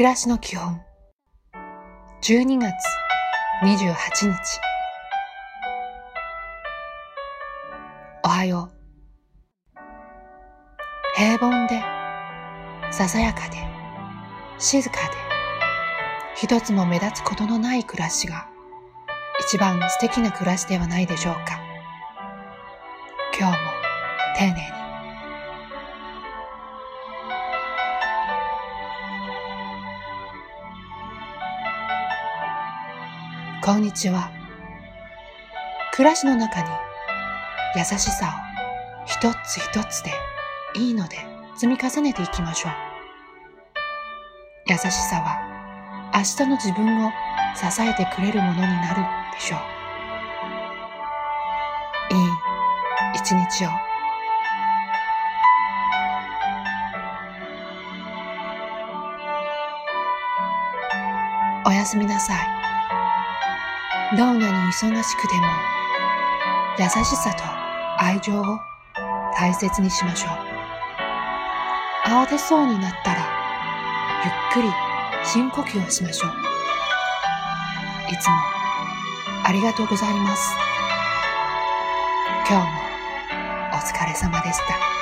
暮らしの基本。12月28日。おはよう。平凡でささやかで静かで一つも目立つことのない暮らしが一番素敵な暮らしではないでしょうか。今日も丁寧に。こんにちは。暮らしの中に優しさを一つ一つでいいので積み重ねていきましょう。優しさは明日の自分を支えてくれるものになるでしょう。いい一日を。おやすみなさい。どんなに忙しくても優しさと愛情を大切にしましょう。慌てそうになったらゆっくり深呼吸をしましょう。いつもありがとうございます。今日もお疲れ様でした。